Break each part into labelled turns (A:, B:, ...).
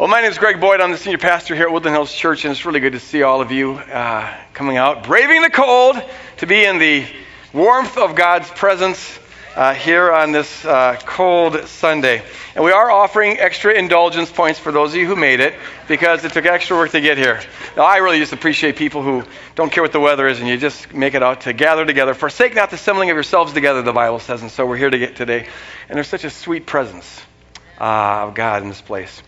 A: Well, my name is Greg Boyd. I'm the senior pastor here at Woodland Hills Church, and it's really good to see all of you uh, coming out, braving the cold to be in the warmth of God's presence uh, here on this uh, cold Sunday. And we are offering extra indulgence points for those of you who made it because it took extra work to get here. Now, I really just appreciate people who don't care what the weather is and you just make it out to gather together. Forsake not the assembling of yourselves together, the Bible says. And so we're here to get today. And there's such a sweet presence uh, of God in this place.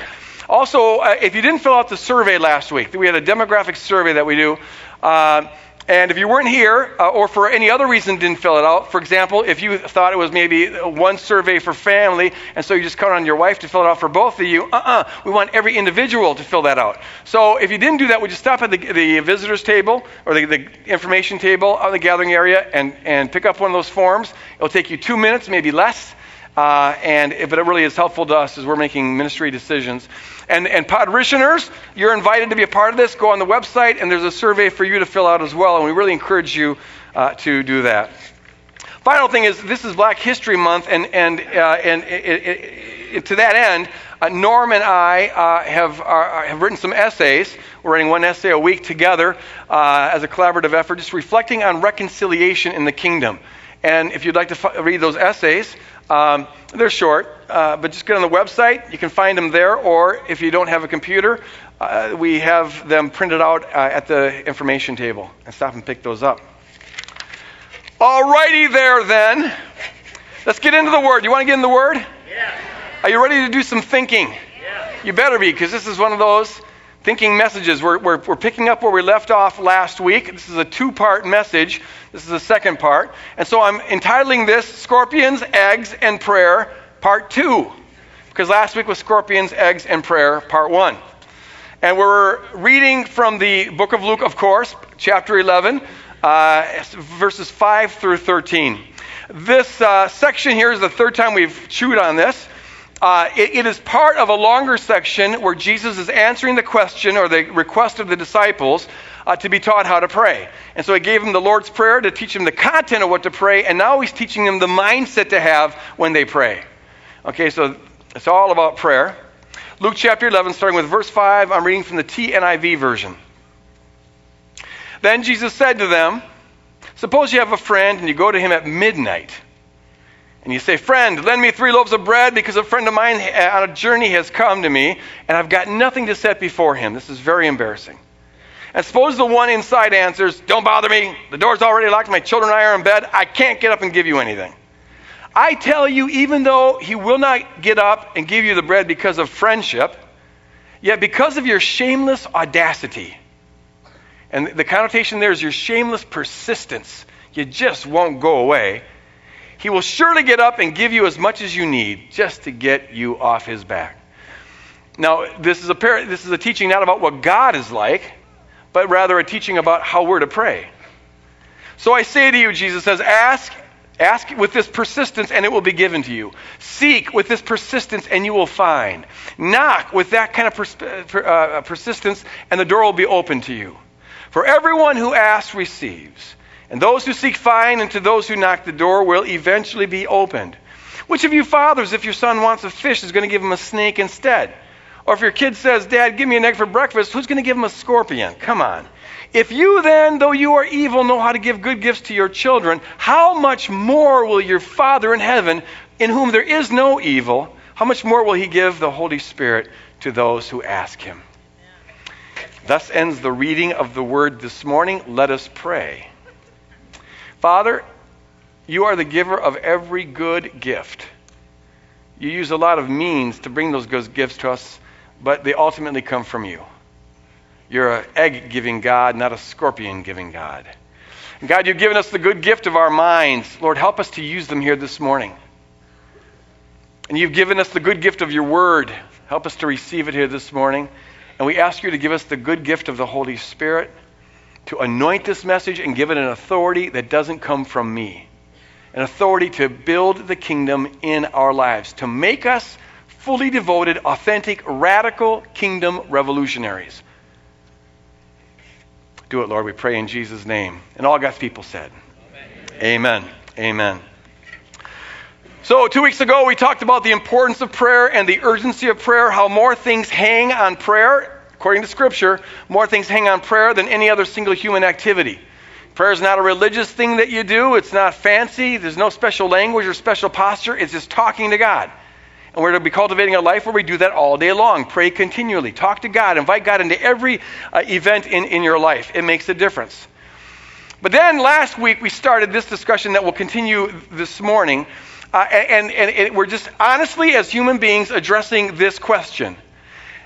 A: Also, uh, if you didn't fill out the survey last week, we had a demographic survey that we do. Uh, and if you weren't here, uh, or for any other reason didn't fill it out, for example, if you thought it was maybe one survey for family, and so you just count on your wife to fill it out for both of you, uh-uh. We want every individual to fill that out. So if you didn't do that, would you stop at the, the visitors table or the, the information table on the gathering area and, and pick up one of those forms? It'll take you two minutes, maybe less. Uh, and but it really is helpful to us as we're making ministry decisions. And, and parishioners, you're invited to be a part of this. Go on the website, and there's a survey for you to fill out as well. And we really encourage you uh, to do that. Final thing is, this is Black History Month, and, and, uh, and it, it, it, to that end, uh, Norm and I uh, have, have written some essays. We're writing one essay a week together uh, as a collaborative effort, just reflecting on reconciliation in the kingdom. And if you'd like to f- read those essays, um, they're short, uh, but just get on the website. You can find them there, or if you don't have a computer, uh, we have them printed out uh, at the information table. And stop and pick those up. Alrighty there, then. Let's get into the Word. You want to get in the Word?
B: Yeah.
A: Are you ready to do some thinking?
B: Yeah.
A: You better be, because this is one of those thinking messages. We're, we're, we're picking up where we left off last week. This is a two part message. This is the second part. And so I'm entitling this Scorpions, Eggs, and Prayer, Part 2. Because last week was Scorpions, Eggs, and Prayer, Part 1. And we're reading from the book of Luke, of course, chapter 11, uh, verses 5 through 13. This uh, section here is the third time we've chewed on this. Uh, it, it is part of a longer section where Jesus is answering the question or the request of the disciples uh, to be taught how to pray. And so he gave them the Lord's Prayer to teach them the content of what to pray, and now he's teaching them the mindset to have when they pray. Okay, so it's all about prayer. Luke chapter 11, starting with verse 5, I'm reading from the TNIV version. Then Jesus said to them, Suppose you have a friend and you go to him at midnight and you say, Friend, lend me three loaves of bread because a friend of mine uh, on a journey has come to me, and I've got nothing to set before him. This is very embarrassing. And suppose the one inside answers, Don't bother me. The door's already locked. My children and I are in bed. I can't get up and give you anything. I tell you, even though he will not get up and give you the bread because of friendship, yet because of your shameless audacity, and the connotation there is your shameless persistence, you just won't go away he will surely get up and give you as much as you need just to get you off his back. Now, this is a, par- this is a teaching not about what God is like, but rather a teaching about how we're to pray. So I say to you, Jesus says, ask, ask with this persistence and it will be given to you. Seek with this persistence and you will find. Knock with that kind of pers- uh, persistence and the door will be open to you. For everyone who asks receives. And those who seek find, and to those who knock the door will eventually be opened. Which of you fathers, if your son wants a fish, is going to give him a snake instead? Or if your kid says, Dad, give me an egg for breakfast, who's going to give him a scorpion? Come on. If you then, though you are evil, know how to give good gifts to your children, how much more will your Father in heaven, in whom there is no evil, how much more will he give the Holy Spirit to those who ask him? Thus ends the reading of the word this morning. Let us pray. Father, you are the giver of every good gift. You use a lot of means to bring those good gifts to us, but they ultimately come from you. You're an egg giving God, not a scorpion giving God. And God, you've given us the good gift of our minds. Lord, help us to use them here this morning. And you've given us the good gift of your word. Help us to receive it here this morning. And we ask you to give us the good gift of the Holy Spirit to anoint this message and give it an authority that doesn't come from me. An authority to build the kingdom in our lives, to make us fully devoted, authentic, radical kingdom revolutionaries. Do it, Lord, we pray in Jesus' name. And all God's people said, Amen. Amen. Amen. So, two weeks ago, we talked about the importance of prayer and the urgency of prayer, how more things hang on prayer. According to Scripture, more things hang on prayer than any other single human activity. Prayer is not a religious thing that you do, it's not fancy, there's no special language or special posture, it's just talking to God. And we're to be cultivating a life where we do that all day long. Pray continually. Talk to God. Invite God into every uh, event in, in your life. It makes a difference. But then last week we started this discussion that will continue this morning uh, and, and, and we're just honestly, as human beings, addressing this question.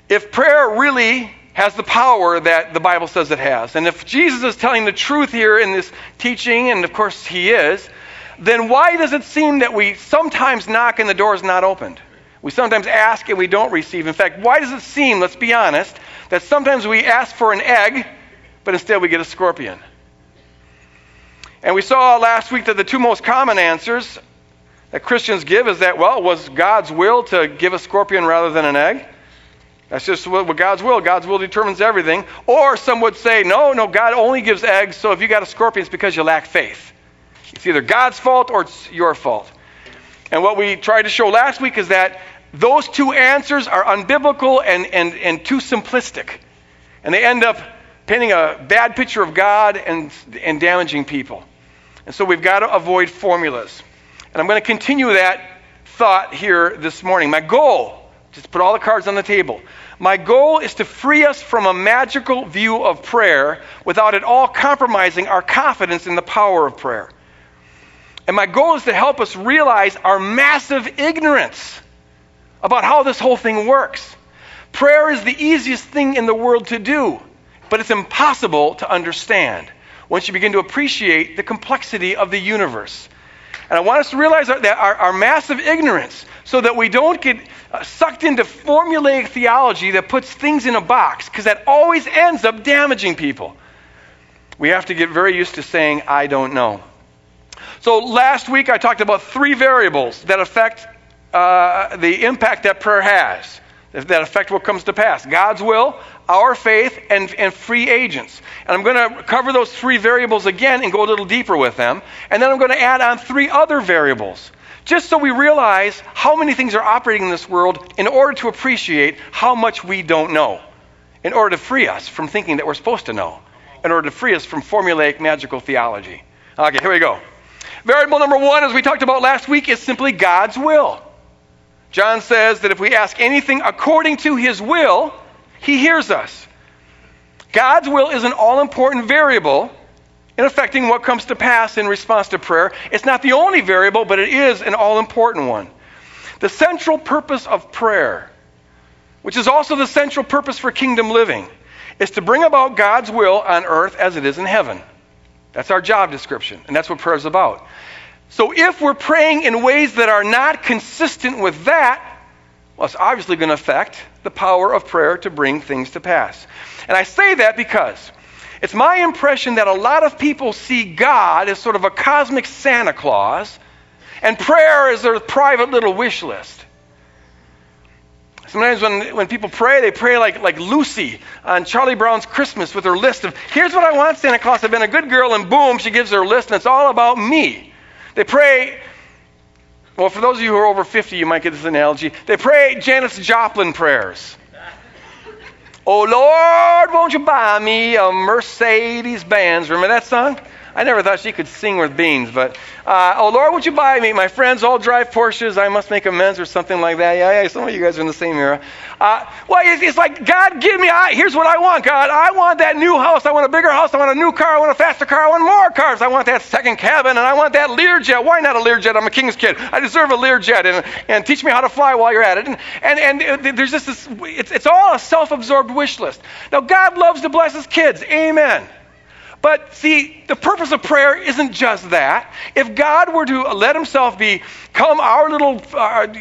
A: If prayer really has the power that the Bible says it has, and if Jesus is telling the truth here in this teaching, and of course he is, then why does it seem that we sometimes knock and the door is not opened? We sometimes ask and we don't receive. In fact, why does it seem, let's be honest, that sometimes we ask for an egg, but instead we get a scorpion? And we saw last week that the two most common answers that Christians give is that, well, was God's will to give a scorpion rather than an egg? That's just what, God's will. God's will determines everything. Or some would say, no, no, God only gives eggs, so if you got a scorpion, it's because you lack faith. It's either God's fault or it's your fault. And what we tried to show last week is that those two answers are unbiblical and, and, and too simplistic. And they end up painting a bad picture of God and, and damaging people. And so we've got to avoid formulas. And I'm going to continue that thought here this morning. My goal, just put all the cards on the table. My goal is to free us from a magical view of prayer without at all compromising our confidence in the power of prayer. And my goal is to help us realize our massive ignorance about how this whole thing works. Prayer is the easiest thing in the world to do, but it's impossible to understand once you begin to appreciate the complexity of the universe. And I want us to realize that our, our massive ignorance so that we don't get uh, sucked into formulaic theology that puts things in a box, because that always ends up damaging people. We have to get very used to saying, I don't know. So last week I talked about three variables that affect uh, the impact that prayer has, that affect what comes to pass God's will, our faith, and, and free agents. And I'm going to cover those three variables again and go a little deeper with them. And then I'm going to add on three other variables, just so we realize how many things are operating in this world in order to appreciate how much we don't know, in order to free us from thinking that we're supposed to know, in order to free us from formulaic magical theology. Okay, here we go. Variable number one, as we talked about last week, is simply God's will. John says that if we ask anything according to his will, he hears us. God's will is an all important variable in affecting what comes to pass in response to prayer. It's not the only variable, but it is an all important one. The central purpose of prayer, which is also the central purpose for kingdom living, is to bring about God's will on earth as it is in heaven. That's our job description, and that's what prayer is about. So if we're praying in ways that are not consistent with that, well, it's obviously going to affect the power of prayer to bring things to pass. And I say that because it's my impression that a lot of people see God as sort of a cosmic Santa Claus, and prayer is their private little wish list. Sometimes when, when people pray, they pray like, like Lucy on Charlie Brown's Christmas with her list of, here's what I want, Santa Claus. I've been a good girl, and boom, she gives her list, and it's all about me. They pray, well, for those of you who are over 50, you might get this analogy. They pray Janis Joplin prayers. Oh Lord, won't you buy me a Mercedes Benz? Remember that song? I never thought she could sing with beans, but uh, oh Lord, would you buy me? My friends all drive Porsches. I must make amends or something like that. Yeah, yeah. Some of you guys are in the same era. Uh, well, it's, it's, like God, give me. I, here's what I want, God. I want that new house. I want a bigger house. I want a new car. I want a faster car. I want more cars. I want that second cabin, and I want that Learjet. Why not a Learjet? I'm a king's kid. I deserve a Learjet, and, and teach me how to fly while you're at it. And and, and there's just this. It's, it's all a self-absorbed wish list. Now God loves to bless His kids. Amen. But see, the purpose of prayer isn't just that. If God were to let himself become our little, our,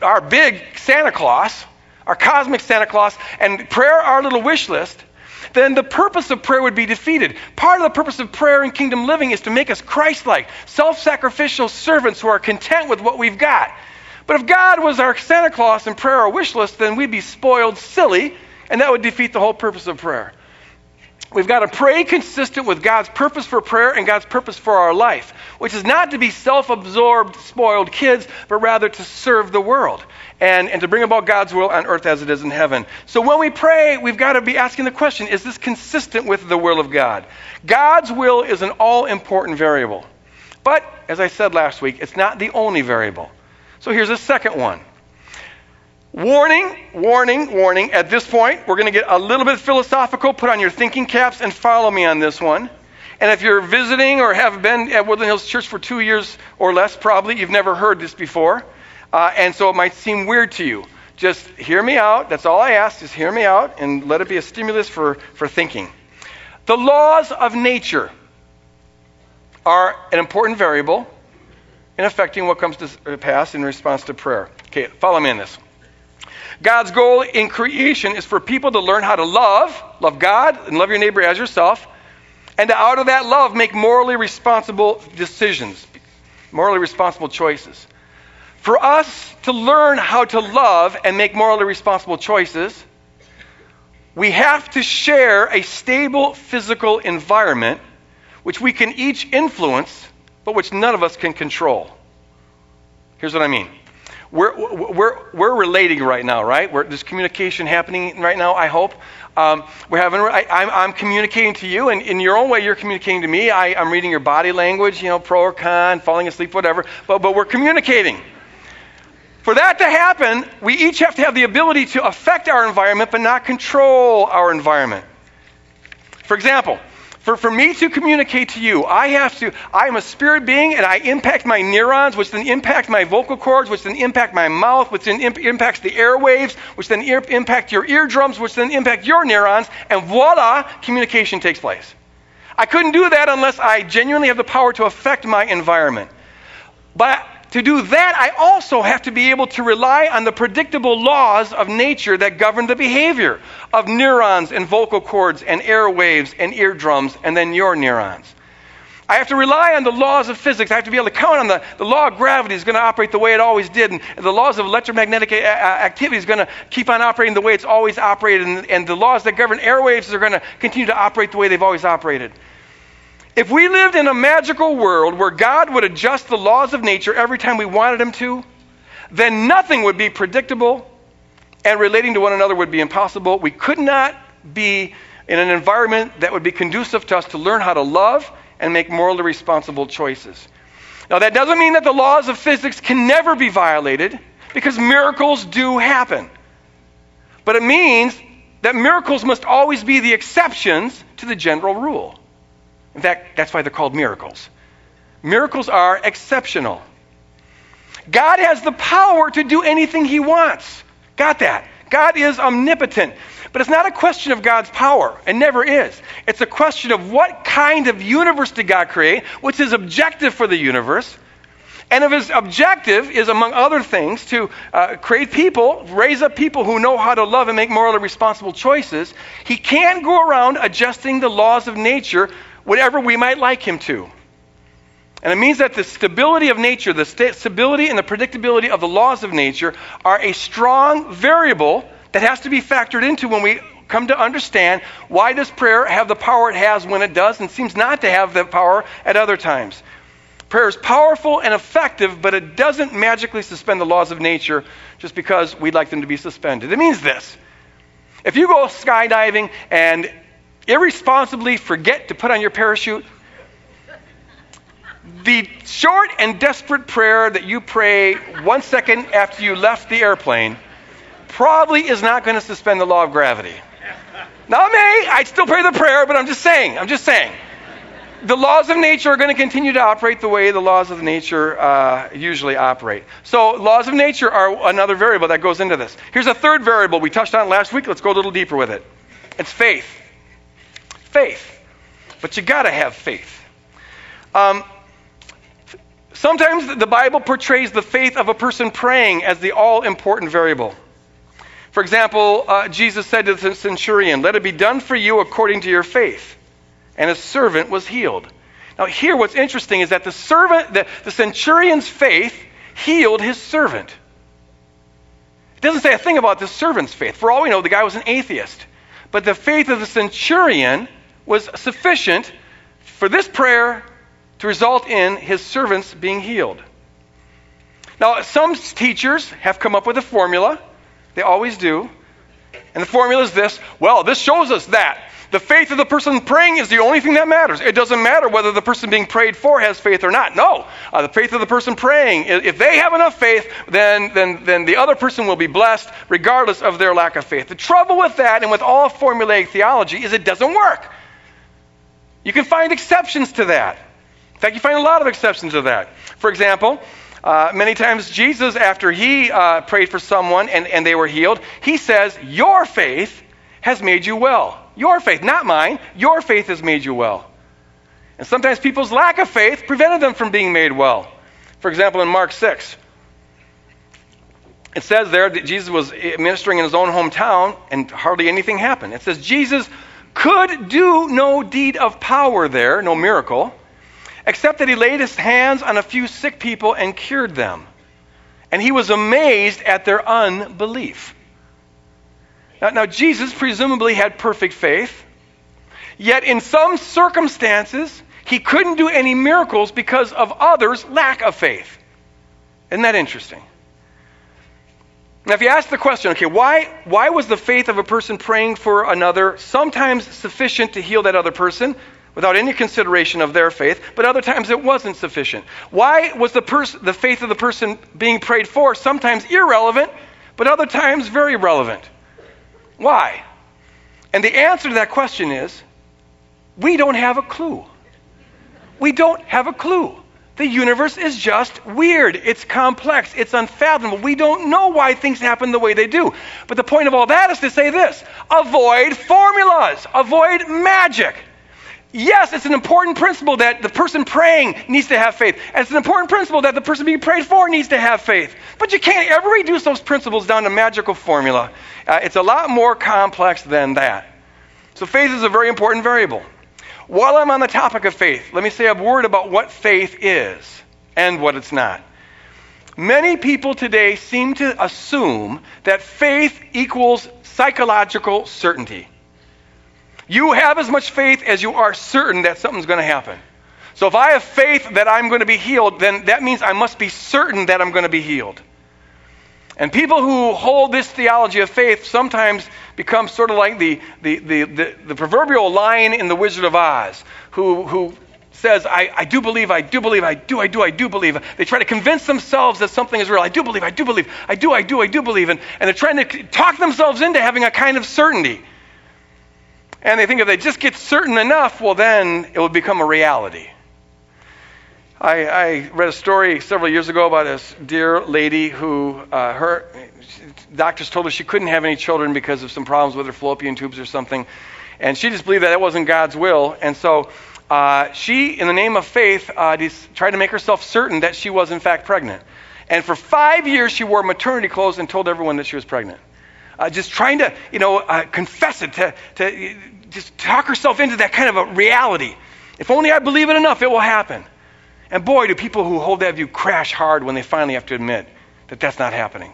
A: our big Santa Claus, our cosmic Santa Claus, and prayer our little wish list, then the purpose of prayer would be defeated. Part of the purpose of prayer and kingdom living is to make us Christ like, self sacrificial servants who are content with what we've got. But if God was our Santa Claus and prayer our wish list, then we'd be spoiled silly, and that would defeat the whole purpose of prayer. We've got to pray consistent with God's purpose for prayer and God's purpose for our life, which is not to be self absorbed, spoiled kids, but rather to serve the world and, and to bring about God's will on earth as it is in heaven. So when we pray, we've got to be asking the question is this consistent with the will of God? God's will is an all important variable. But, as I said last week, it's not the only variable. So here's a second one Warning, warning, warning. At this point, we're going to get a little bit philosophical. Put on your thinking caps and follow me on this one. And if you're visiting or have been at Woodland Hills Church for two years or less, probably you've never heard this before. Uh, and so it might seem weird to you. Just hear me out. That's all I ask. Just hear me out and let it be a stimulus for, for thinking. The laws of nature are an important variable in affecting what comes to pass in response to prayer. Okay, follow me on this. God's goal in creation is for people to learn how to love, love God, and love your neighbor as yourself, and to, out of that love, make morally responsible decisions, morally responsible choices. For us to learn how to love and make morally responsible choices, we have to share a stable physical environment which we can each influence, but which none of us can control. Here's what I mean we're, we're, we're relating right now, right? We're, there's communication happening right now, I hope. Um, we're having, I, I'm, I'm communicating to you, and in your own way, you're communicating to me. I, I'm reading your body language, you know, pro or con, falling asleep, whatever, but, but we're communicating. For that to happen, we each have to have the ability to affect our environment, but not control our environment. For example, for, for me to communicate to you, I have to, I am a spirit being and I impact my neurons, which then impact my vocal cords, which then impact my mouth, which then imp- impacts the airwaves, which then ir- impact your eardrums, which then impact your neurons, and voila, communication takes place. I couldn't do that unless I genuinely have the power to affect my environment. But to do that, I also have to be able to rely on the predictable laws of nature that govern the behavior of neurons and vocal cords and airwaves and eardrums and then your neurons. I have to rely on the laws of physics. I have to be able to count on the, the law of gravity is going to operate the way it always did, and the laws of electromagnetic uh, uh, activity is going to keep on operating the way it's always operated, and, and the laws that govern airwaves are going to continue to operate the way they've always operated. If we lived in a magical world where God would adjust the laws of nature every time we wanted Him to, then nothing would be predictable and relating to one another would be impossible. We could not be in an environment that would be conducive to us to learn how to love and make morally responsible choices. Now, that doesn't mean that the laws of physics can never be violated because miracles do happen. But it means that miracles must always be the exceptions to the general rule. In fact, that's why they're called miracles. Miracles are exceptional. God has the power to do anything He wants. Got that? God is omnipotent. But it's not a question of God's power. It never is. It's a question of what kind of universe did God create? What's His objective for the universe? And if his objective is, among other things, to uh, create people, raise up people who know how to love and make morally responsible choices, he can't go around adjusting the laws of nature whatever we might like him to. And it means that the stability of nature, the stability and the predictability of the laws of nature are a strong variable that has to be factored into when we come to understand why does prayer have the power it has when it does and seems not to have the power at other times. Prayer is powerful and effective, but it doesn't magically suspend the laws of nature just because we'd like them to be suspended. It means this. If you go skydiving and irresponsibly forget to put on your parachute, the short and desperate prayer that you pray one second after you left the airplane probably is not going to suspend the law of gravity. Not me. I'd still pray the prayer, but I'm just saying. I'm just saying. The laws of nature are going to continue to operate the way the laws of nature uh, usually operate. So, laws of nature are another variable that goes into this. Here's a third variable we touched on last week. Let's go a little deeper with it. It's faith faith. But you got to have faith. Um, sometimes the Bible portrays the faith of a person praying as the all important variable. For example, uh, Jesus said to the centurion, Let it be done for you according to your faith. And his servant was healed. Now, here what's interesting is that the servant, the, the centurion's faith healed his servant. It doesn't say a thing about the servant's faith. For all we know, the guy was an atheist. But the faith of the centurion was sufficient for this prayer to result in his servants being healed. Now, some teachers have come up with a formula. They always do. And the formula is this well, this shows us that the faith of the person praying is the only thing that matters. It doesn't matter whether the person being prayed for has faith or not. No. Uh, the faith of the person praying, if they have enough faith, then, then, then the other person will be blessed regardless of their lack of faith. The trouble with that and with all formulaic theology is it doesn't work. You can find exceptions to that. In fact, you find a lot of exceptions to that. For example, uh, many times Jesus, after he uh, prayed for someone and, and they were healed, he says, Your faith has made you well. Your faith, not mine. Your faith has made you well. And sometimes people's lack of faith prevented them from being made well. For example, in Mark 6, it says there that Jesus was ministering in his own hometown and hardly anything happened. It says Jesus could do no deed of power there, no miracle, except that he laid his hands on a few sick people and cured them. And he was amazed at their unbelief. Now, now, Jesus presumably had perfect faith, yet in some circumstances, he couldn't do any miracles because of others' lack of faith. Isn't that interesting? Now, if you ask the question, okay, why, why was the faith of a person praying for another sometimes sufficient to heal that other person without any consideration of their faith, but other times it wasn't sufficient? Why was the, pers- the faith of the person being prayed for sometimes irrelevant, but other times very relevant? Why? And the answer to that question is we don't have a clue. We don't have a clue. The universe is just weird. It's complex. It's unfathomable. We don't know why things happen the way they do. But the point of all that is to say this avoid formulas, avoid magic. Yes, it's an important principle that the person praying needs to have faith. And it's an important principle that the person being prayed for needs to have faith. But you can't ever reduce those principles down to magical formula. Uh, it's a lot more complex than that. So faith is a very important variable. While I'm on the topic of faith, let me say a word about what faith is and what it's not. Many people today seem to assume that faith equals psychological certainty. You have as much faith as you are certain that something's going to happen. So if I have faith that I'm going to be healed, then that means I must be certain that I'm going to be healed. And people who hold this theology of faith sometimes become sort of like the, the, the, the, the proverbial lion in The Wizard of Oz, who, who says, I, I do believe, I do believe, I do, I do, I do believe. They try to convince themselves that something is real. I do believe, I do believe, I do, I do, I do believe. And, and they're trying to talk themselves into having a kind of certainty. And they think if they just get certain enough, well, then it will become a reality. I, I read a story several years ago about this dear lady who uh, her doctors told her she couldn't have any children because of some problems with her fallopian tubes or something, and she just believed that it wasn't God's will, and so uh, she, in the name of faith, uh, tried to make herself certain that she was in fact pregnant. And for five years, she wore maternity clothes and told everyone that she was pregnant uh, just trying to, you know, uh, confess it, to, to just talk herself into that kind of a reality. If only I believe it enough, it will happen. And boy, do people who hold that view crash hard when they finally have to admit that that's not happening.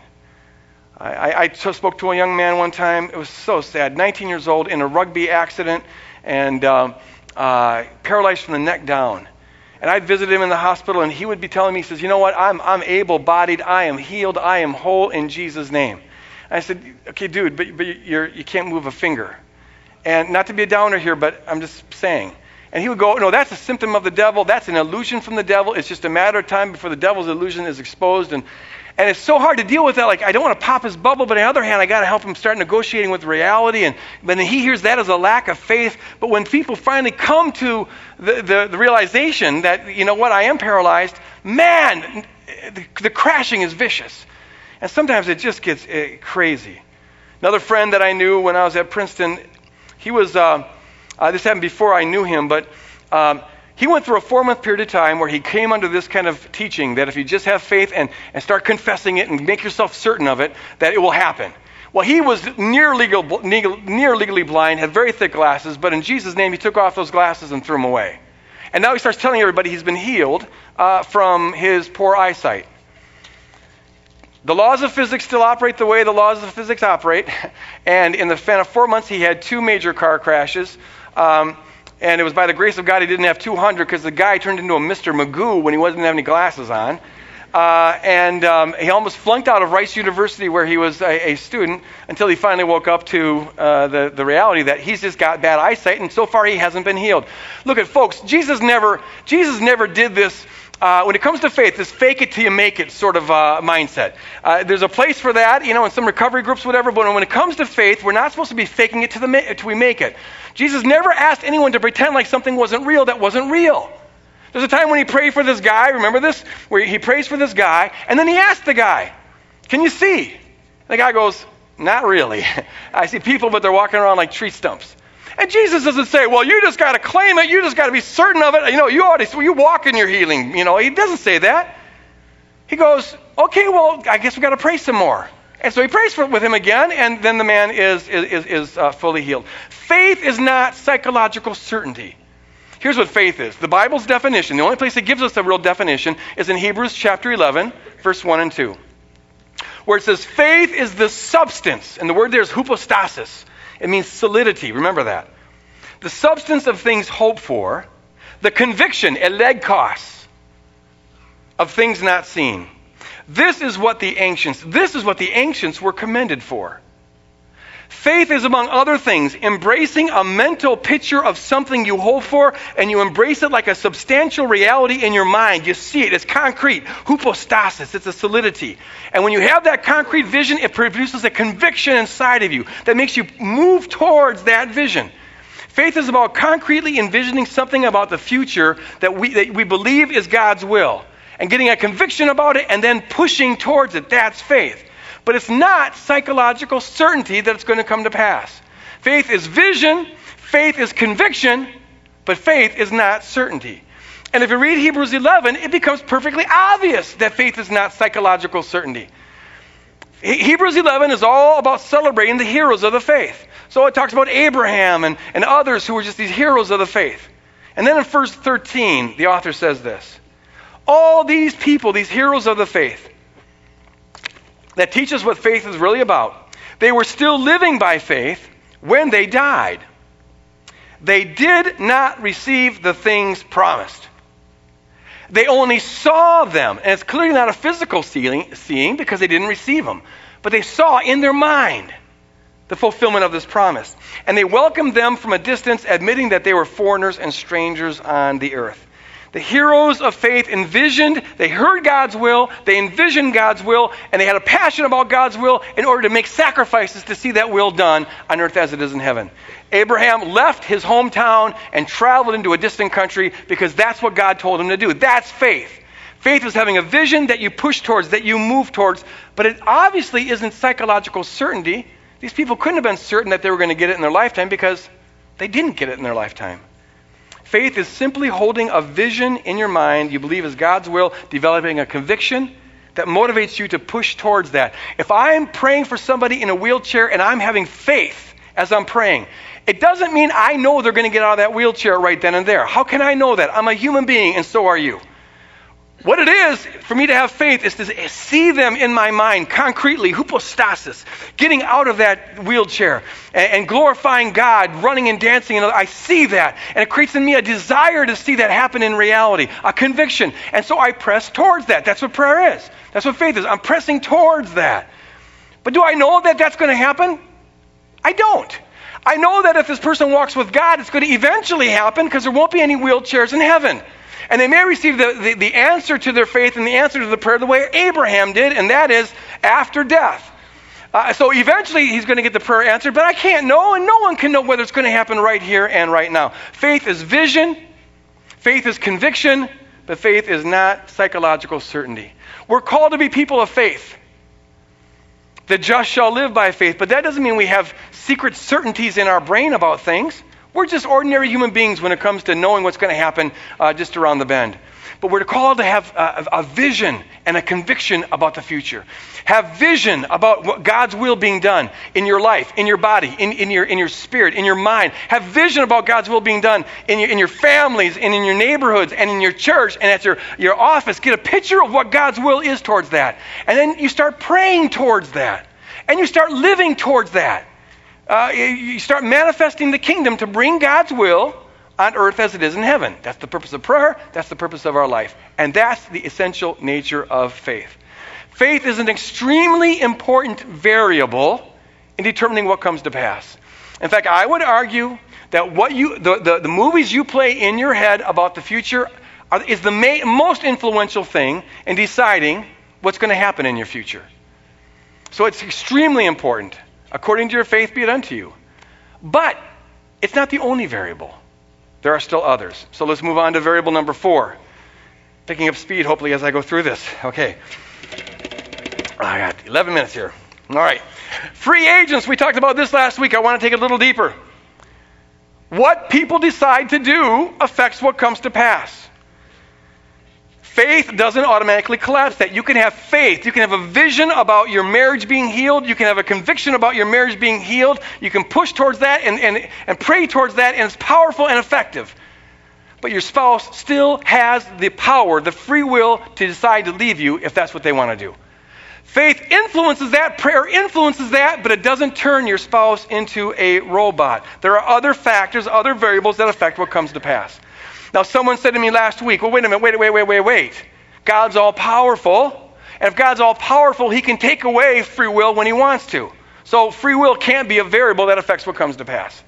A: I, I, I spoke to a young man one time. It was so sad. 19 years old in a rugby accident and um, uh, paralyzed from the neck down. And I'd visit him in the hospital, and he would be telling me, he says, You know what? I'm, I'm able bodied. I am healed. I am whole in Jesus' name. I said, okay, dude, but, but you're, you can't move a finger. And not to be a downer here, but I'm just saying. And he would go, no, that's a symptom of the devil. That's an illusion from the devil. It's just a matter of time before the devil's illusion is exposed. And, and it's so hard to deal with that. Like, I don't want to pop his bubble, but on the other hand, I got to help him start negotiating with reality. And then he hears that as a lack of faith. But when people finally come to the, the, the realization that, you know what, I am paralyzed, man, the, the crashing is vicious. And sometimes it just gets uh, crazy. Another friend that I knew when I was at Princeton, he was, uh, uh, this happened before I knew him, but um, he went through a four month period of time where he came under this kind of teaching that if you just have faith and, and start confessing it and make yourself certain of it, that it will happen. Well, he was near, legal, near legally blind, had very thick glasses, but in Jesus' name, he took off those glasses and threw them away. And now he starts telling everybody he's been healed uh, from his poor eyesight. The laws of physics still operate the way the laws of physics operate. And in the span of four months, he had two major car crashes. Um, and it was by the grace of God he didn't have 200 because the guy turned into a Mr. Magoo when he wasn't having any glasses on. Uh, and um, he almost flunked out of Rice University where he was a, a student until he finally woke up to uh, the, the reality that he's just got bad eyesight and so far he hasn't been healed. Look at folks, Jesus never, Jesus never did this uh, when it comes to faith, this fake it till you make it sort of uh, mindset. Uh, there's a place for that, you know, in some recovery groups, whatever, but when it comes to faith, we're not supposed to be faking it till, the ma- till we make it. Jesus never asked anyone to pretend like something wasn't real that wasn't real. There's a time when he prayed for this guy, remember this? Where he prays for this guy, and then he asked the guy, Can you see? The guy goes, Not really. I see people, but they're walking around like tree stumps. And Jesus doesn't say, well, you just got to claim it. You just got to be certain of it. You know, you already, you walk in your healing. You know, he doesn't say that. He goes, okay, well, I guess we got to pray some more. And so he prays for, with him again, and then the man is, is, is uh, fully healed. Faith is not psychological certainty. Here's what faith is. The Bible's definition, the only place it gives us a real definition, is in Hebrews chapter 11, verse 1 and 2, where it says, faith is the substance, and the word there is hypostasis it means solidity. Remember that. The substance of things hoped for, the conviction, elegkos, of things not seen. This is what the ancients, this is what the ancients were commended for. Faith is, among other things, embracing a mental picture of something you hope for, and you embrace it like a substantial reality in your mind. You see it, it's concrete. Hypostasis, it's a solidity. And when you have that concrete vision, it produces a conviction inside of you that makes you move towards that vision. Faith is about concretely envisioning something about the future that we, that we believe is God's will, and getting a conviction about it, and then pushing towards it. That's faith. But it's not psychological certainty that it's going to come to pass. Faith is vision, faith is conviction, but faith is not certainty. And if you read Hebrews 11, it becomes perfectly obvious that faith is not psychological certainty. Hebrews 11 is all about celebrating the heroes of the faith. So it talks about Abraham and, and others who were just these heroes of the faith. And then in verse 13, the author says this All these people, these heroes of the faith, that teach us what faith is really about. They were still living by faith when they died. They did not receive the things promised. They only saw them. And it's clearly not a physical seeing because they didn't receive them. But they saw in their mind the fulfillment of this promise. And they welcomed them from a distance, admitting that they were foreigners and strangers on the earth. The heroes of faith envisioned, they heard God's will, they envisioned God's will, and they had a passion about God's will in order to make sacrifices to see that will done on earth as it is in heaven. Abraham left his hometown and traveled into a distant country because that's what God told him to do. That's faith. Faith is having a vision that you push towards, that you move towards, but it obviously isn't psychological certainty. These people couldn't have been certain that they were going to get it in their lifetime because they didn't get it in their lifetime. Faith is simply holding a vision in your mind you believe is God's will, developing a conviction that motivates you to push towards that. If I'm praying for somebody in a wheelchair and I'm having faith as I'm praying, it doesn't mean I know they're going to get out of that wheelchair right then and there. How can I know that? I'm a human being and so are you. What it is for me to have faith is to see them in my mind concretely, hypostasis, getting out of that wheelchair and, and, glorifying God, running and dancing. And I see that. And it creates in me a desire to see that happen in reality, a conviction. And so I press towards that. That's what prayer is. That's what faith is. I'm pressing towards that. But do I know that that's going to happen? I don't. I know that if this person walks with God, it's going to eventually happen because there won't be any wheelchairs in heaven. And they may receive the, the, the, answer to their faith and the answer to the prayer the way Abraham did, and that is after death. Uh, so eventually he's going to get the prayer answered, but I can't know, and no one can know whether it's going to happen right here and right now. Faith is vision, faith is conviction, but faith is not psychological certainty. We're called to be people of faith. The just shall live by faith, but that doesn't mean we have secret certainties in our brain about things. We're just ordinary human beings when it comes to knowing what's going to happen uh, just around the bend. But we're called to have a, a, vision and a conviction about the future. Have vision about what God's will being done in your life, in your body, in, in, your, in your spirit, in your mind. Have vision about God's will being done in your, in your families and in your neighborhoods and in your church and at your, your office. Get a picture of what God's will is towards that. And then you start praying towards that. And you start living towards that uh, you start manifesting the kingdom to bring God's will on earth as it is in heaven. That's the purpose of prayer. That's the purpose of our life. And that's the essential nature of faith. Faith is an extremely important variable in determining what comes to pass. In fact, I would argue that what you, the, the, the movies you play in your head about the future are, is the most influential thing in deciding what's going to happen in your future. So it's extremely important. According to your faith, be it unto you. But it's not the only variable. There are still others. So let's move on to variable number four. Picking up speed, hopefully, as I go through this. Okay. I got 11 minutes here. All right. Free agents, we talked about this last week. I want to take it a little deeper. What people decide to do affects what comes to pass. Faith doesn't automatically collapse that. You can have faith. You can have a vision about your marriage being healed. You can have a conviction about your marriage being healed. You can push towards that and, and, and pray towards that, and it's powerful and effective. But your spouse still has the power, the free will to decide to leave you if that's what they want to do. Faith influences that, prayer influences that, but it doesn't turn your spouse into a robot. There are other factors, other variables that affect what comes to pass. Now, someone said to me last week, well, wait a minute, wait, wait, wait, wait, wait. God's all powerful. And if God's all powerful, he can take away free will when he wants to. So free will can't be a variable that affects what comes to pass.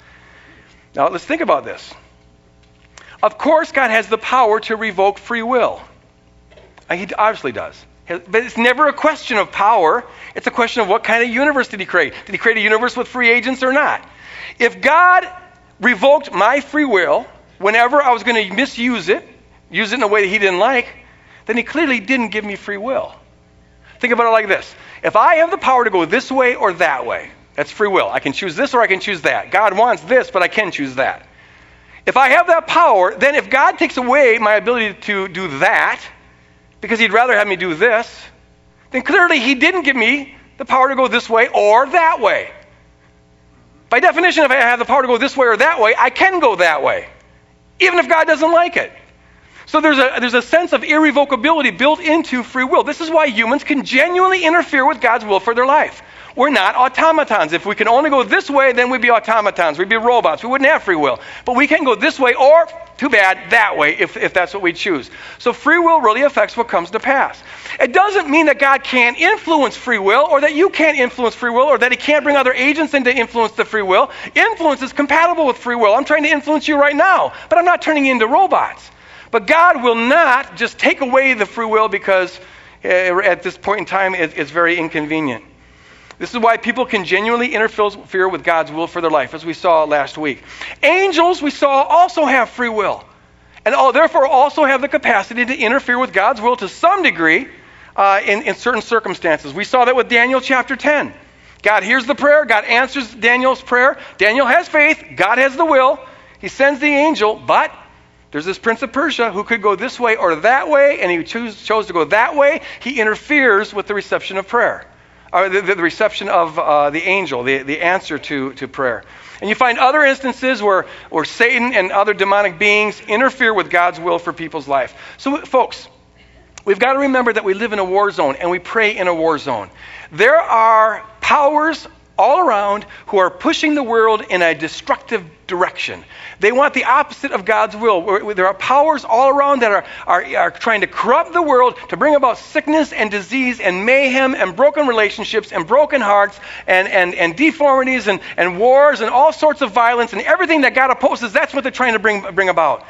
A: Now, let's think about this. Of course, God has the power to revoke free will. Uh, he obviously does. But it's never a question of power. It's a question of what kind of universe did he create? Did he create a universe with free agents or not? If God revoked my free will, whenever I was going to misuse it, use it in a way that he didn't like, then he clearly didn't give me free will. Think about it like this if I have the power to go this way or that way, that's free will. I can choose this or I can choose that. God wants this, but I can choose that. If I have that power, then if God takes away my ability to do that, because he'd rather have me do this, then clearly he didn't give me the power to go this way or that way. By definition, if I have the power to go this way or that way, I can go that way even if God doesn't like it. So there's a, there's a sense of irrevocability built into free will. This is why humans can genuinely interfere with God's will for their life. We're not automatons. If we can only go this way, then we'd be automatons. We'd be robots. We wouldn't have free will. But we can go this way or, too bad, that way if, if that's what we choose. So free will really affects what comes to pass. It doesn't mean that God can't influence free will or that you can't influence free will or that He can't bring other agents in to influence the free will. Influence is compatible with free will. I'm trying to influence you right now, but I'm not turning you into robots. But God will not just take away the free will because uh, at this point in time it's very inconvenient. This is why people can genuinely interfere with God's will for their life, as we saw last week. Angels, we saw, also have free will, and therefore also have the capacity to interfere with God's will to some degree uh, in, in certain circumstances. We saw that with Daniel chapter 10. God hears the prayer, God answers Daniel's prayer. Daniel has faith, God has the will. He sends the angel, but there's this prince of Persia who could go this way or that way, and he choose, chose to go that way. He interferes with the reception of prayer or the, the reception of uh, the angel, the, the answer to, to prayer. And you find other instances where, where Satan and other demonic beings interfere with God's will for people's life. So, folks, we've got to remember that we live in a war zone and we pray in a war zone. There are powers all around who are pushing the world in a destructive direction. They want the opposite of God's will. There are powers all around that are, are, are trying to corrupt the world to bring about sickness and disease and mayhem and broken relationships and broken hearts and, and, and deformities and, and wars and all sorts of violence and everything that God opposes. That's what they're trying to bring, bring about.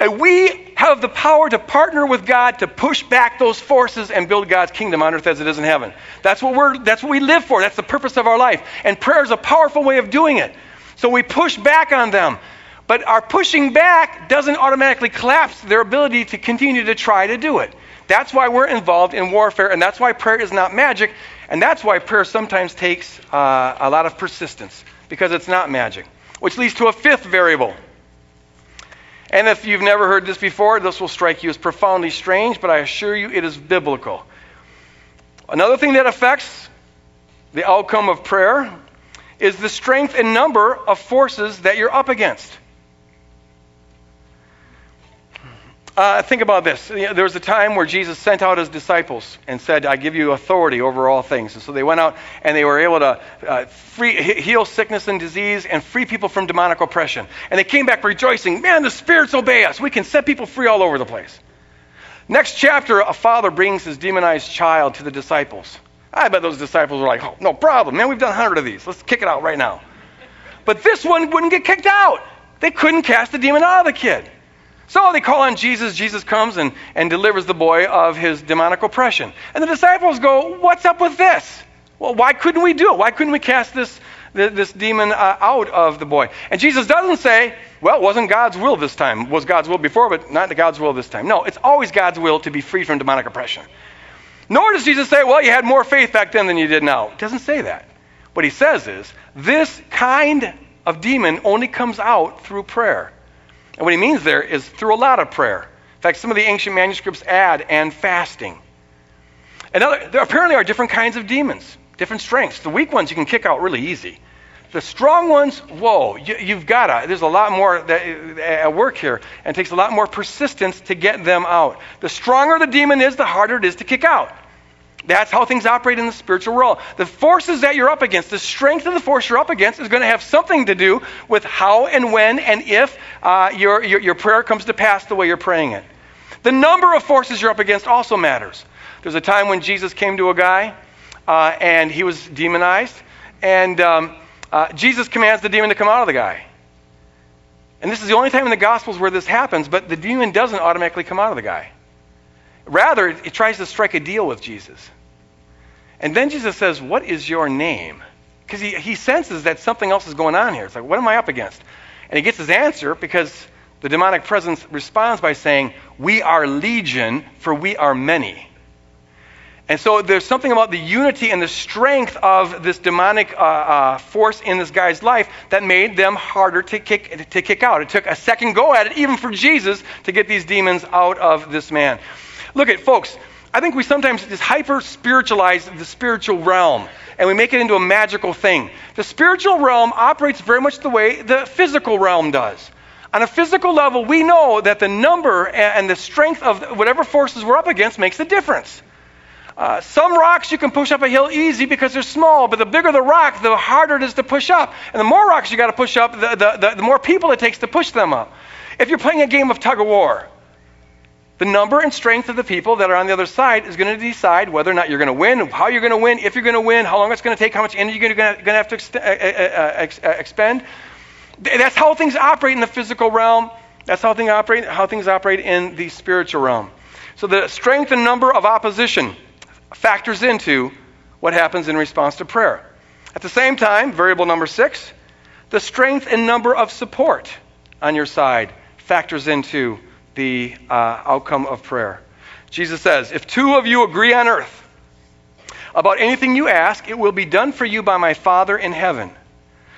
A: And we have the power to partner with God to push back those forces and build God's kingdom on earth as it is in heaven. That's what, we're, that's what we live for. That's the purpose of our life. And prayer is a powerful way of doing it. So we push back on them. But our pushing back doesn't automatically collapse their ability to continue to try to do it. That's why we're involved in warfare, and that's why prayer is not magic, and that's why prayer sometimes takes uh, a lot of persistence, because it's not magic. Which leads to a fifth variable. And if you've never heard this before, this will strike you as profoundly strange, but I assure you it is biblical. Another thing that affects the outcome of prayer is the strength and number of forces that you're up against. Uh, think about this. There was a time where Jesus sent out his disciples and said, I give you authority over all things. And so they went out and they were able to uh, free, heal sickness and disease and free people from demonic oppression. And they came back rejoicing, Man, the spirits obey us. We can set people free all over the place. Next chapter, a father brings his demonized child to the disciples. I bet those disciples were like, oh, no problem. Man, we've done a hundred of these. Let's kick it out right now. But this one wouldn't get kicked out. They couldn't cast the demon out of the kid. So they call on Jesus. Jesus comes and, and delivers the boy of his demonic oppression. And the disciples go, What's up with this? Well, why couldn't we do it? Why couldn't we cast this, this demon uh, out of the boy? And Jesus doesn't say, Well, it wasn't God's will this time. It was God's will before, but not God's will this time. No, it's always God's will to be free from demonic oppression. Nor does Jesus say, Well, you had more faith back then than you did now. It doesn't say that. What he says is, This kind of demon only comes out through prayer. And what he means there is through a lot of prayer. In fact, some of the ancient manuscripts add and fasting. And other, there apparently are different kinds of demons, different strengths. The weak ones you can kick out really easy. The strong ones, whoa, you, have got to. There's a lot more that, at work here, and it takes a lot more persistence to get them out. The stronger the demon is, the harder it is to kick out. That's how things operate in the spiritual world. The forces that you're up against, the strength of the force you're up against, is going to have something to do with how and when and if uh, your, your, your prayer comes to pass the way you're praying it. The number of forces you're up against also matters. There's a time when Jesus came to a guy uh, and he was demonized, and um, uh, Jesus commands the demon to come out of the guy. And this is the only time in the Gospels where this happens, but the demon doesn't automatically come out of the guy. Rather, it tries to strike a deal with Jesus. And then Jesus says, What is your name? Because he, he senses that something else is going on here. It's like, What am I up against? And he gets his answer because the demonic presence responds by saying, We are legion, for we are many. And so there's something about the unity and the strength of this demonic uh, uh, force in this guy's life that made them harder to kick, to kick out. It took a second go at it, even for Jesus, to get these demons out of this man. Look at, folks, I think we sometimes just hyper spiritualize the spiritual realm and we make it into a magical thing. The spiritual realm operates very much the way the physical realm does. On a physical level, we know that the number and the strength of whatever forces we're up against makes a difference. Uh, some rocks you can push up a hill easy because they're small, but the bigger the rock, the harder it is to push up. And the more rocks you got to push up, the, the, the, the more people it takes to push them up. If you're playing a game of tug of war, the number and strength of the people that are on the other side is going to decide whether or not you're going to win, how you're going to win, if you're going to win, how long it's going to take, how much energy you're going to, have to uh, uh, uh, expend. That's how things operate in the physical realm. That's how things operate, how things operate in the spiritual realm. So the strength and number of opposition factors into what happens in response to prayer. At the same time, variable number six, the strength and number of support on your side factors into the uh, outcome of prayer. Jesus says, If two of you agree on earth about anything you ask, it will be done for you by my Father in heaven.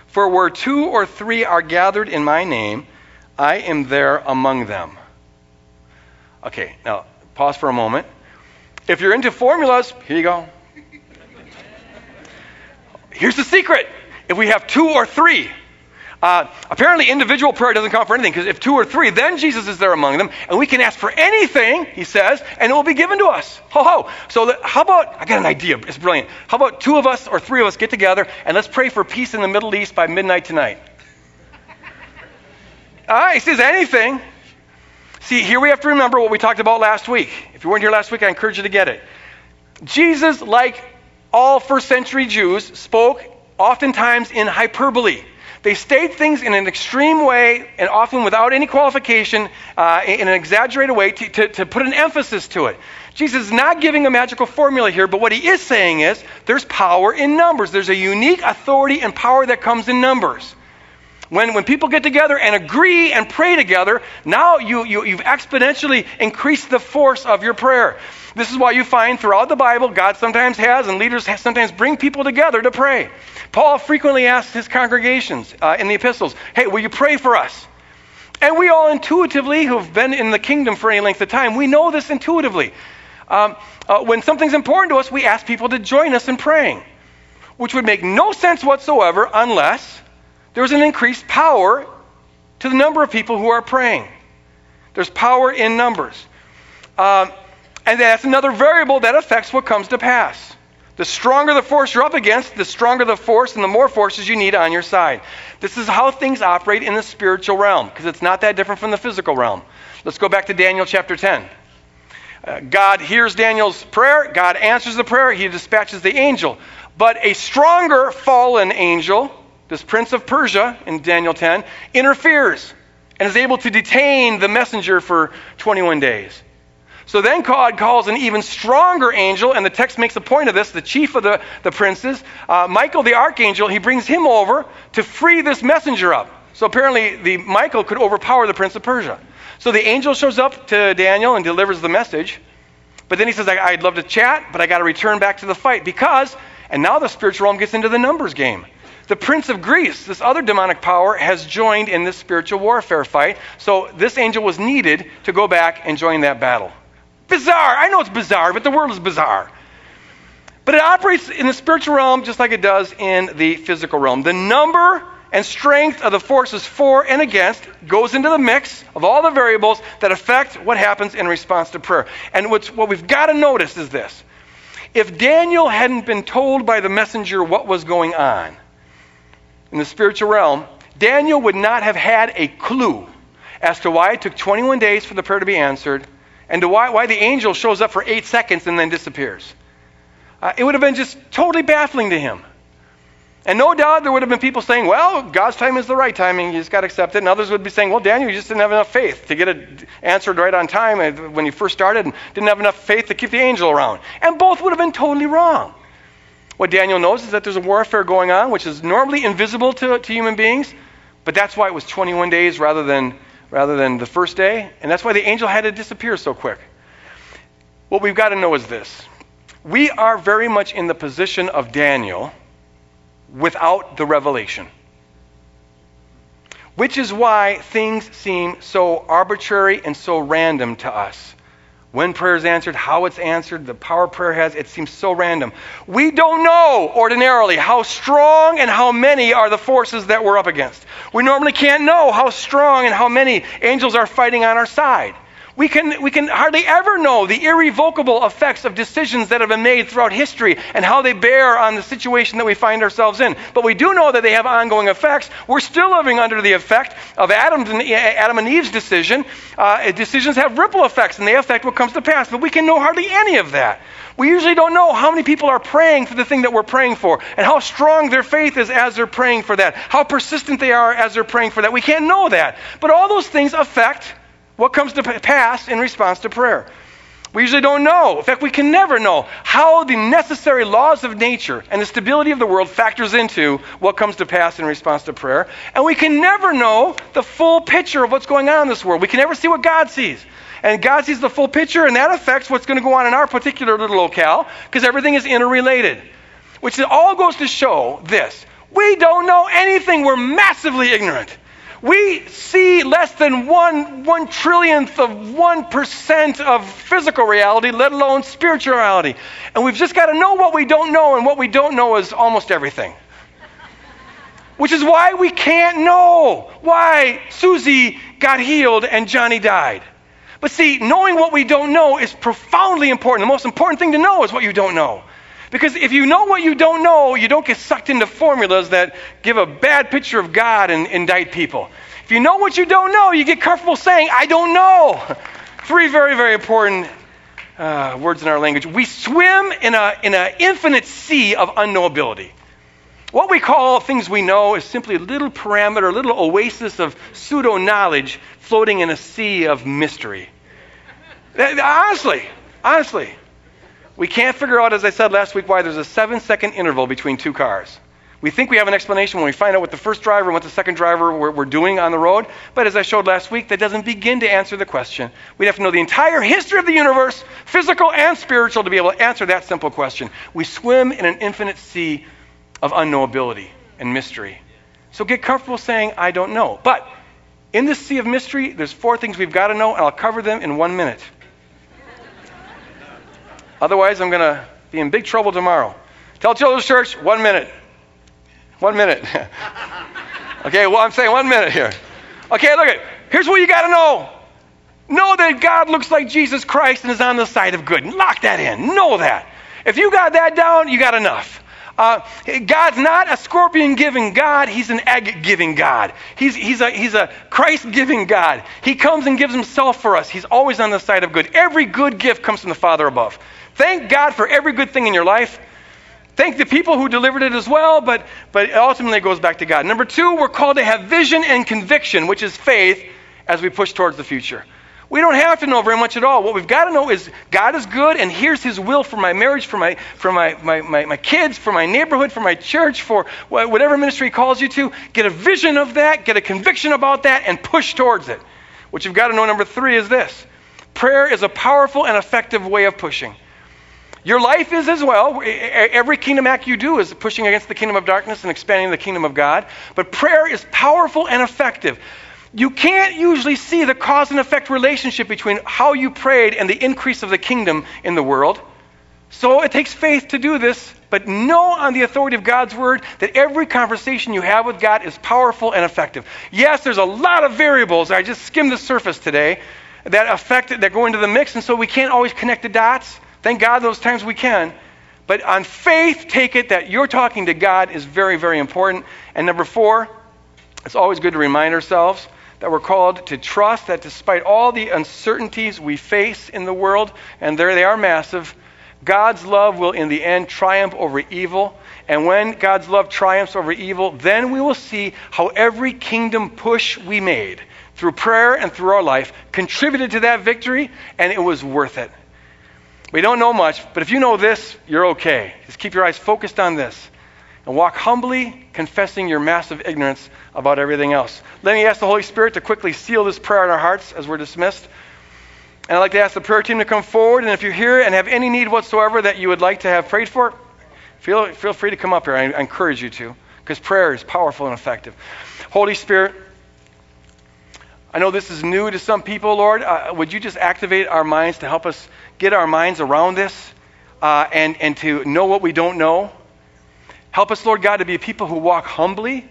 A: For where two or three are gathered in my name, I am there among them. Okay, now pause for a moment. If you're into formulas, here you go. Here's the secret. If we have two or three, uh, apparently, individual prayer doesn't count for anything because if two or three, then Jesus is there among them, and we can ask for anything, he says, and it will be given to us. Ho ho. So, the, how about, I got an idea, it's brilliant. How about two of us or three of us get together and let's pray for peace in the Middle East by midnight tonight? Right, he says anything. See, here we have to remember what we talked about last week. If you weren't here last week, I encourage you to get it. Jesus, like all first century Jews, spoke oftentimes in hyperbole. They state things in an extreme way and often without any qualification, uh, in an exaggerated way, to, to, to put an emphasis to it. Jesus is not giving a magical formula here, but what he is saying is there's power in numbers. There's a unique authority and power that comes in numbers. When, when people get together and agree and pray together, now you, you, you've exponentially increased the force of your prayer. This is why you find throughout the Bible, God sometimes has and leaders sometimes bring people together to pray. Paul frequently asks his congregations uh, in the epistles, hey, will you pray for us? And we all intuitively, who've been in the kingdom for any length of time, we know this intuitively. Um, uh, when something's important to us, we ask people to join us in praying, which would make no sense whatsoever unless there was an increased power to the number of people who are praying. There's power in numbers. Um, and that's another variable that affects what comes to pass. The stronger the force you're up against, the stronger the force and the more forces you need on your side. This is how things operate in the spiritual realm, because it's not that different from the physical realm. Let's go back to Daniel chapter 10. Uh, God hears Daniel's prayer, God answers the prayer, he dispatches the angel. But a stronger fallen angel, this prince of Persia in Daniel 10, interferes and is able to detain the messenger for 21 days. So then God calls an even stronger angel, and the text makes a point of this, the chief of the, the princes, uh, Michael the archangel, he brings him over to free this messenger up. So apparently the Michael could overpower the prince of Persia. So the angel shows up to Daniel and delivers the message. But then he says, I'd love to chat, but I got to return back to the fight because, and now the spiritual realm gets into the numbers game. The prince of Greece, this other demonic power, has joined in this spiritual warfare fight. So this angel was needed to go back and join that battle. Bizarre. I know it's bizarre, but the world is bizarre. But it operates in the spiritual realm just like it does in the physical realm. The number and strength of the forces for and against goes into the mix of all the variables that affect what happens in response to prayer. And what we've got to notice is this. If Daniel hadn't been told by the messenger what was going on in the spiritual realm, Daniel would not have had a clue as to why it took 21 days for the prayer to be answered and to why, why the angel shows up for eight seconds and then disappears. Uh, it would have been just totally baffling to him. And no doubt there would have been people saying, well, God's time is the right timing, you just got to accept it. And others would be saying, well, Daniel, you just didn't have enough faith to get it answered right on time when you first started and didn't have enough faith to keep the angel around. And both would have been totally wrong. What Daniel knows is that there's a warfare going on, which is normally invisible to, to human beings, but that's why it was 21 days rather than rather than the first day. And that's why the angel had to disappear so quick. What we've got to know is this we are very much in the position of Daniel without the revelation. Which is why things seem so arbitrary and so random to us when prayer is answered, how it's answered, the power prayer has, it seems so random. We don't know ordinarily how strong and how many are the forces that we're up against. We normally can't know how strong and how many angels are fighting on our side. We can, we can hardly ever know the irrevocable effects of decisions that have been made throughout history and how they bear on the situation that we find ourselves in. But we do know that they have ongoing effects. We're still living under the effect of Adam and, Adam and Eve's decision. Uh, decisions have ripple effects and they affect what comes to pass, but we can know hardly any of that. We usually don't know how many people are praying for the thing that we're praying for and how strong their faith is as they're praying for that, how persistent they are as they're praying for that. We can't know that. But all those things affect what comes to pass in response to prayer? We usually don't know. In fact, we can never know how the necessary laws of nature and the stability of the world factors into what comes to pass in response to prayer. And we can never know the full picture of what's going on in this world. We can never see what God sees. And God sees the full picture, and that affects what's going to go on in our particular little locale because everything is interrelated. Which all goes to show this we don't know anything, we're massively ignorant. We see less than one one trillionth of one percent of physical reality, let alone spirituality. And we've just got to know what we don't know, and what we don't know is almost everything. Which is why we can't know why Susie got healed and Johnny died. But see, knowing what we don't know is profoundly important. The most important thing to know is what you don't know. Because if you know what you don't know, you don't get sucked into formulas that give a bad picture of God and indict people. If you know what you don't know, you get comfortable saying, I don't know. Three very, very important uh, words in our language. We swim in an in a infinite sea of unknowability. What we call things we know is simply a little parameter, a little oasis of pseudo knowledge floating in a sea of mystery. Honestly, honestly. We can't figure out, as I said last week, why there's a seven second interval between two cars. We think we have an explanation when we find out what the first driver and what the second driver were, were, doing on the road. But as I showed last week, that doesn't begin to answer the question. We'd have to know the entire history of the universe, physical and spiritual, to be able to answer that simple question. We swim in an infinite sea of unknowability and mystery. So get comfortable saying, I don't know. But in this sea of mystery, there's four things we've got to know, and I'll cover them in one minute. Otherwise, I'm going to be in big trouble tomorrow. Tell Children's Church, one minute. One minute. okay, well, I'm saying one minute here. Okay, look at Here's what you got to know Know that God looks like Jesus Christ and is on the side of good. Lock that in. Know that. If you got that down, you got enough. Uh, God's not a scorpion giving God, He's an egg giving God. He's, he's a, he's a Christ giving God. He comes and gives Himself for us. He's always on the side of good. Every good gift comes from the Father above. Thank God for every good thing in your life. Thank the people who delivered it as well, but, but ultimately it goes back to God. Number two, we're called to have vision and conviction, which is faith, as we push towards the future. We don't have to know very much at all. What we've got to know is God is good, and here's His will for my marriage, for my, for my, my, my, my kids, for my neighborhood, for my church, for whatever ministry calls you to. Get a vision of that, get a conviction about that, and push towards it. What you've got to know, number three, is this prayer is a powerful and effective way of pushing. Your life is as well. Every kingdom act you do is pushing against the kingdom of darkness and expanding the kingdom of God. But prayer is powerful and effective you can't usually see the cause and effect relationship between how you prayed and the increase of the kingdom in the world. So it takes faith to do this, but know on the authority of God's word that every conversation you have with God is powerful and effective. Yes, there's a lot of variables. I just skimmed the surface today that affect that go into the mix, and so we can't always connect the dots. Thank God those times we can. But on faith, take it that you're talking to God is very, very important. And number four, it's always good to remind ourselves that we're called to trust that despite all the uncertainties we face in the world, and there they are massive, God's love will in the end triumph over evil. And when God's love triumphs over evil, then we will see how every kingdom push we made through prayer and through our life contributed to that victory, and it was worth it. We don't know much, but if you know this, you're okay. Just keep your eyes focused on this and walk humbly, confessing your massive ignorance about everything else. Let me ask the Holy Spirit to quickly seal this prayer in our hearts as we're dismissed. And I'd like to ask the prayer team to come forward. And if you're here and have any need whatsoever that you would like to have prayed for, feel, feel free to come up here. I, I encourage you to, because prayer is powerful and effective. Holy Spirit, I know this is new to some people, Lord. Uh, would you just activate our minds to help us get our minds around this uh, and, and to know what we don't know? Help us, Lord God, to be people who walk humbly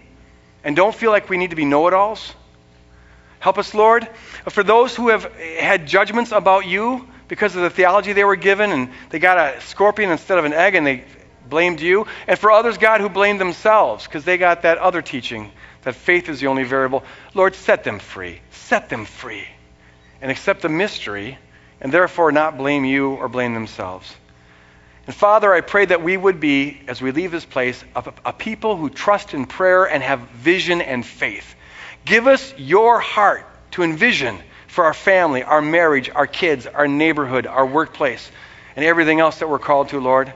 A: and don't feel like we need to be know it alls. Help us, Lord. For those who have had judgments about you because of the theology they were given and they got a scorpion instead of an egg and they blamed you. And for others, God, who blamed themselves because they got that other teaching that faith is the only variable. Lord, set them free. Set them free. And accept the mystery and therefore not blame you or blame themselves. And Father, I pray that we would be, as we leave this place, a, a, people who trust in prayer and have vision and faith. Give us your heart to envision for our family, our marriage, our kids, our neighborhood, our workplace, and everything else that we're called to, Lord.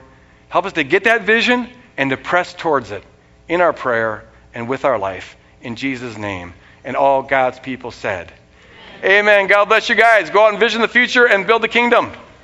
A: Help us to get that vision and to press towards it in our prayer and with our life. In Jesus' name. And all God's people said, Amen. Amen. God bless you guys. Go out and vision the future and build the kingdom.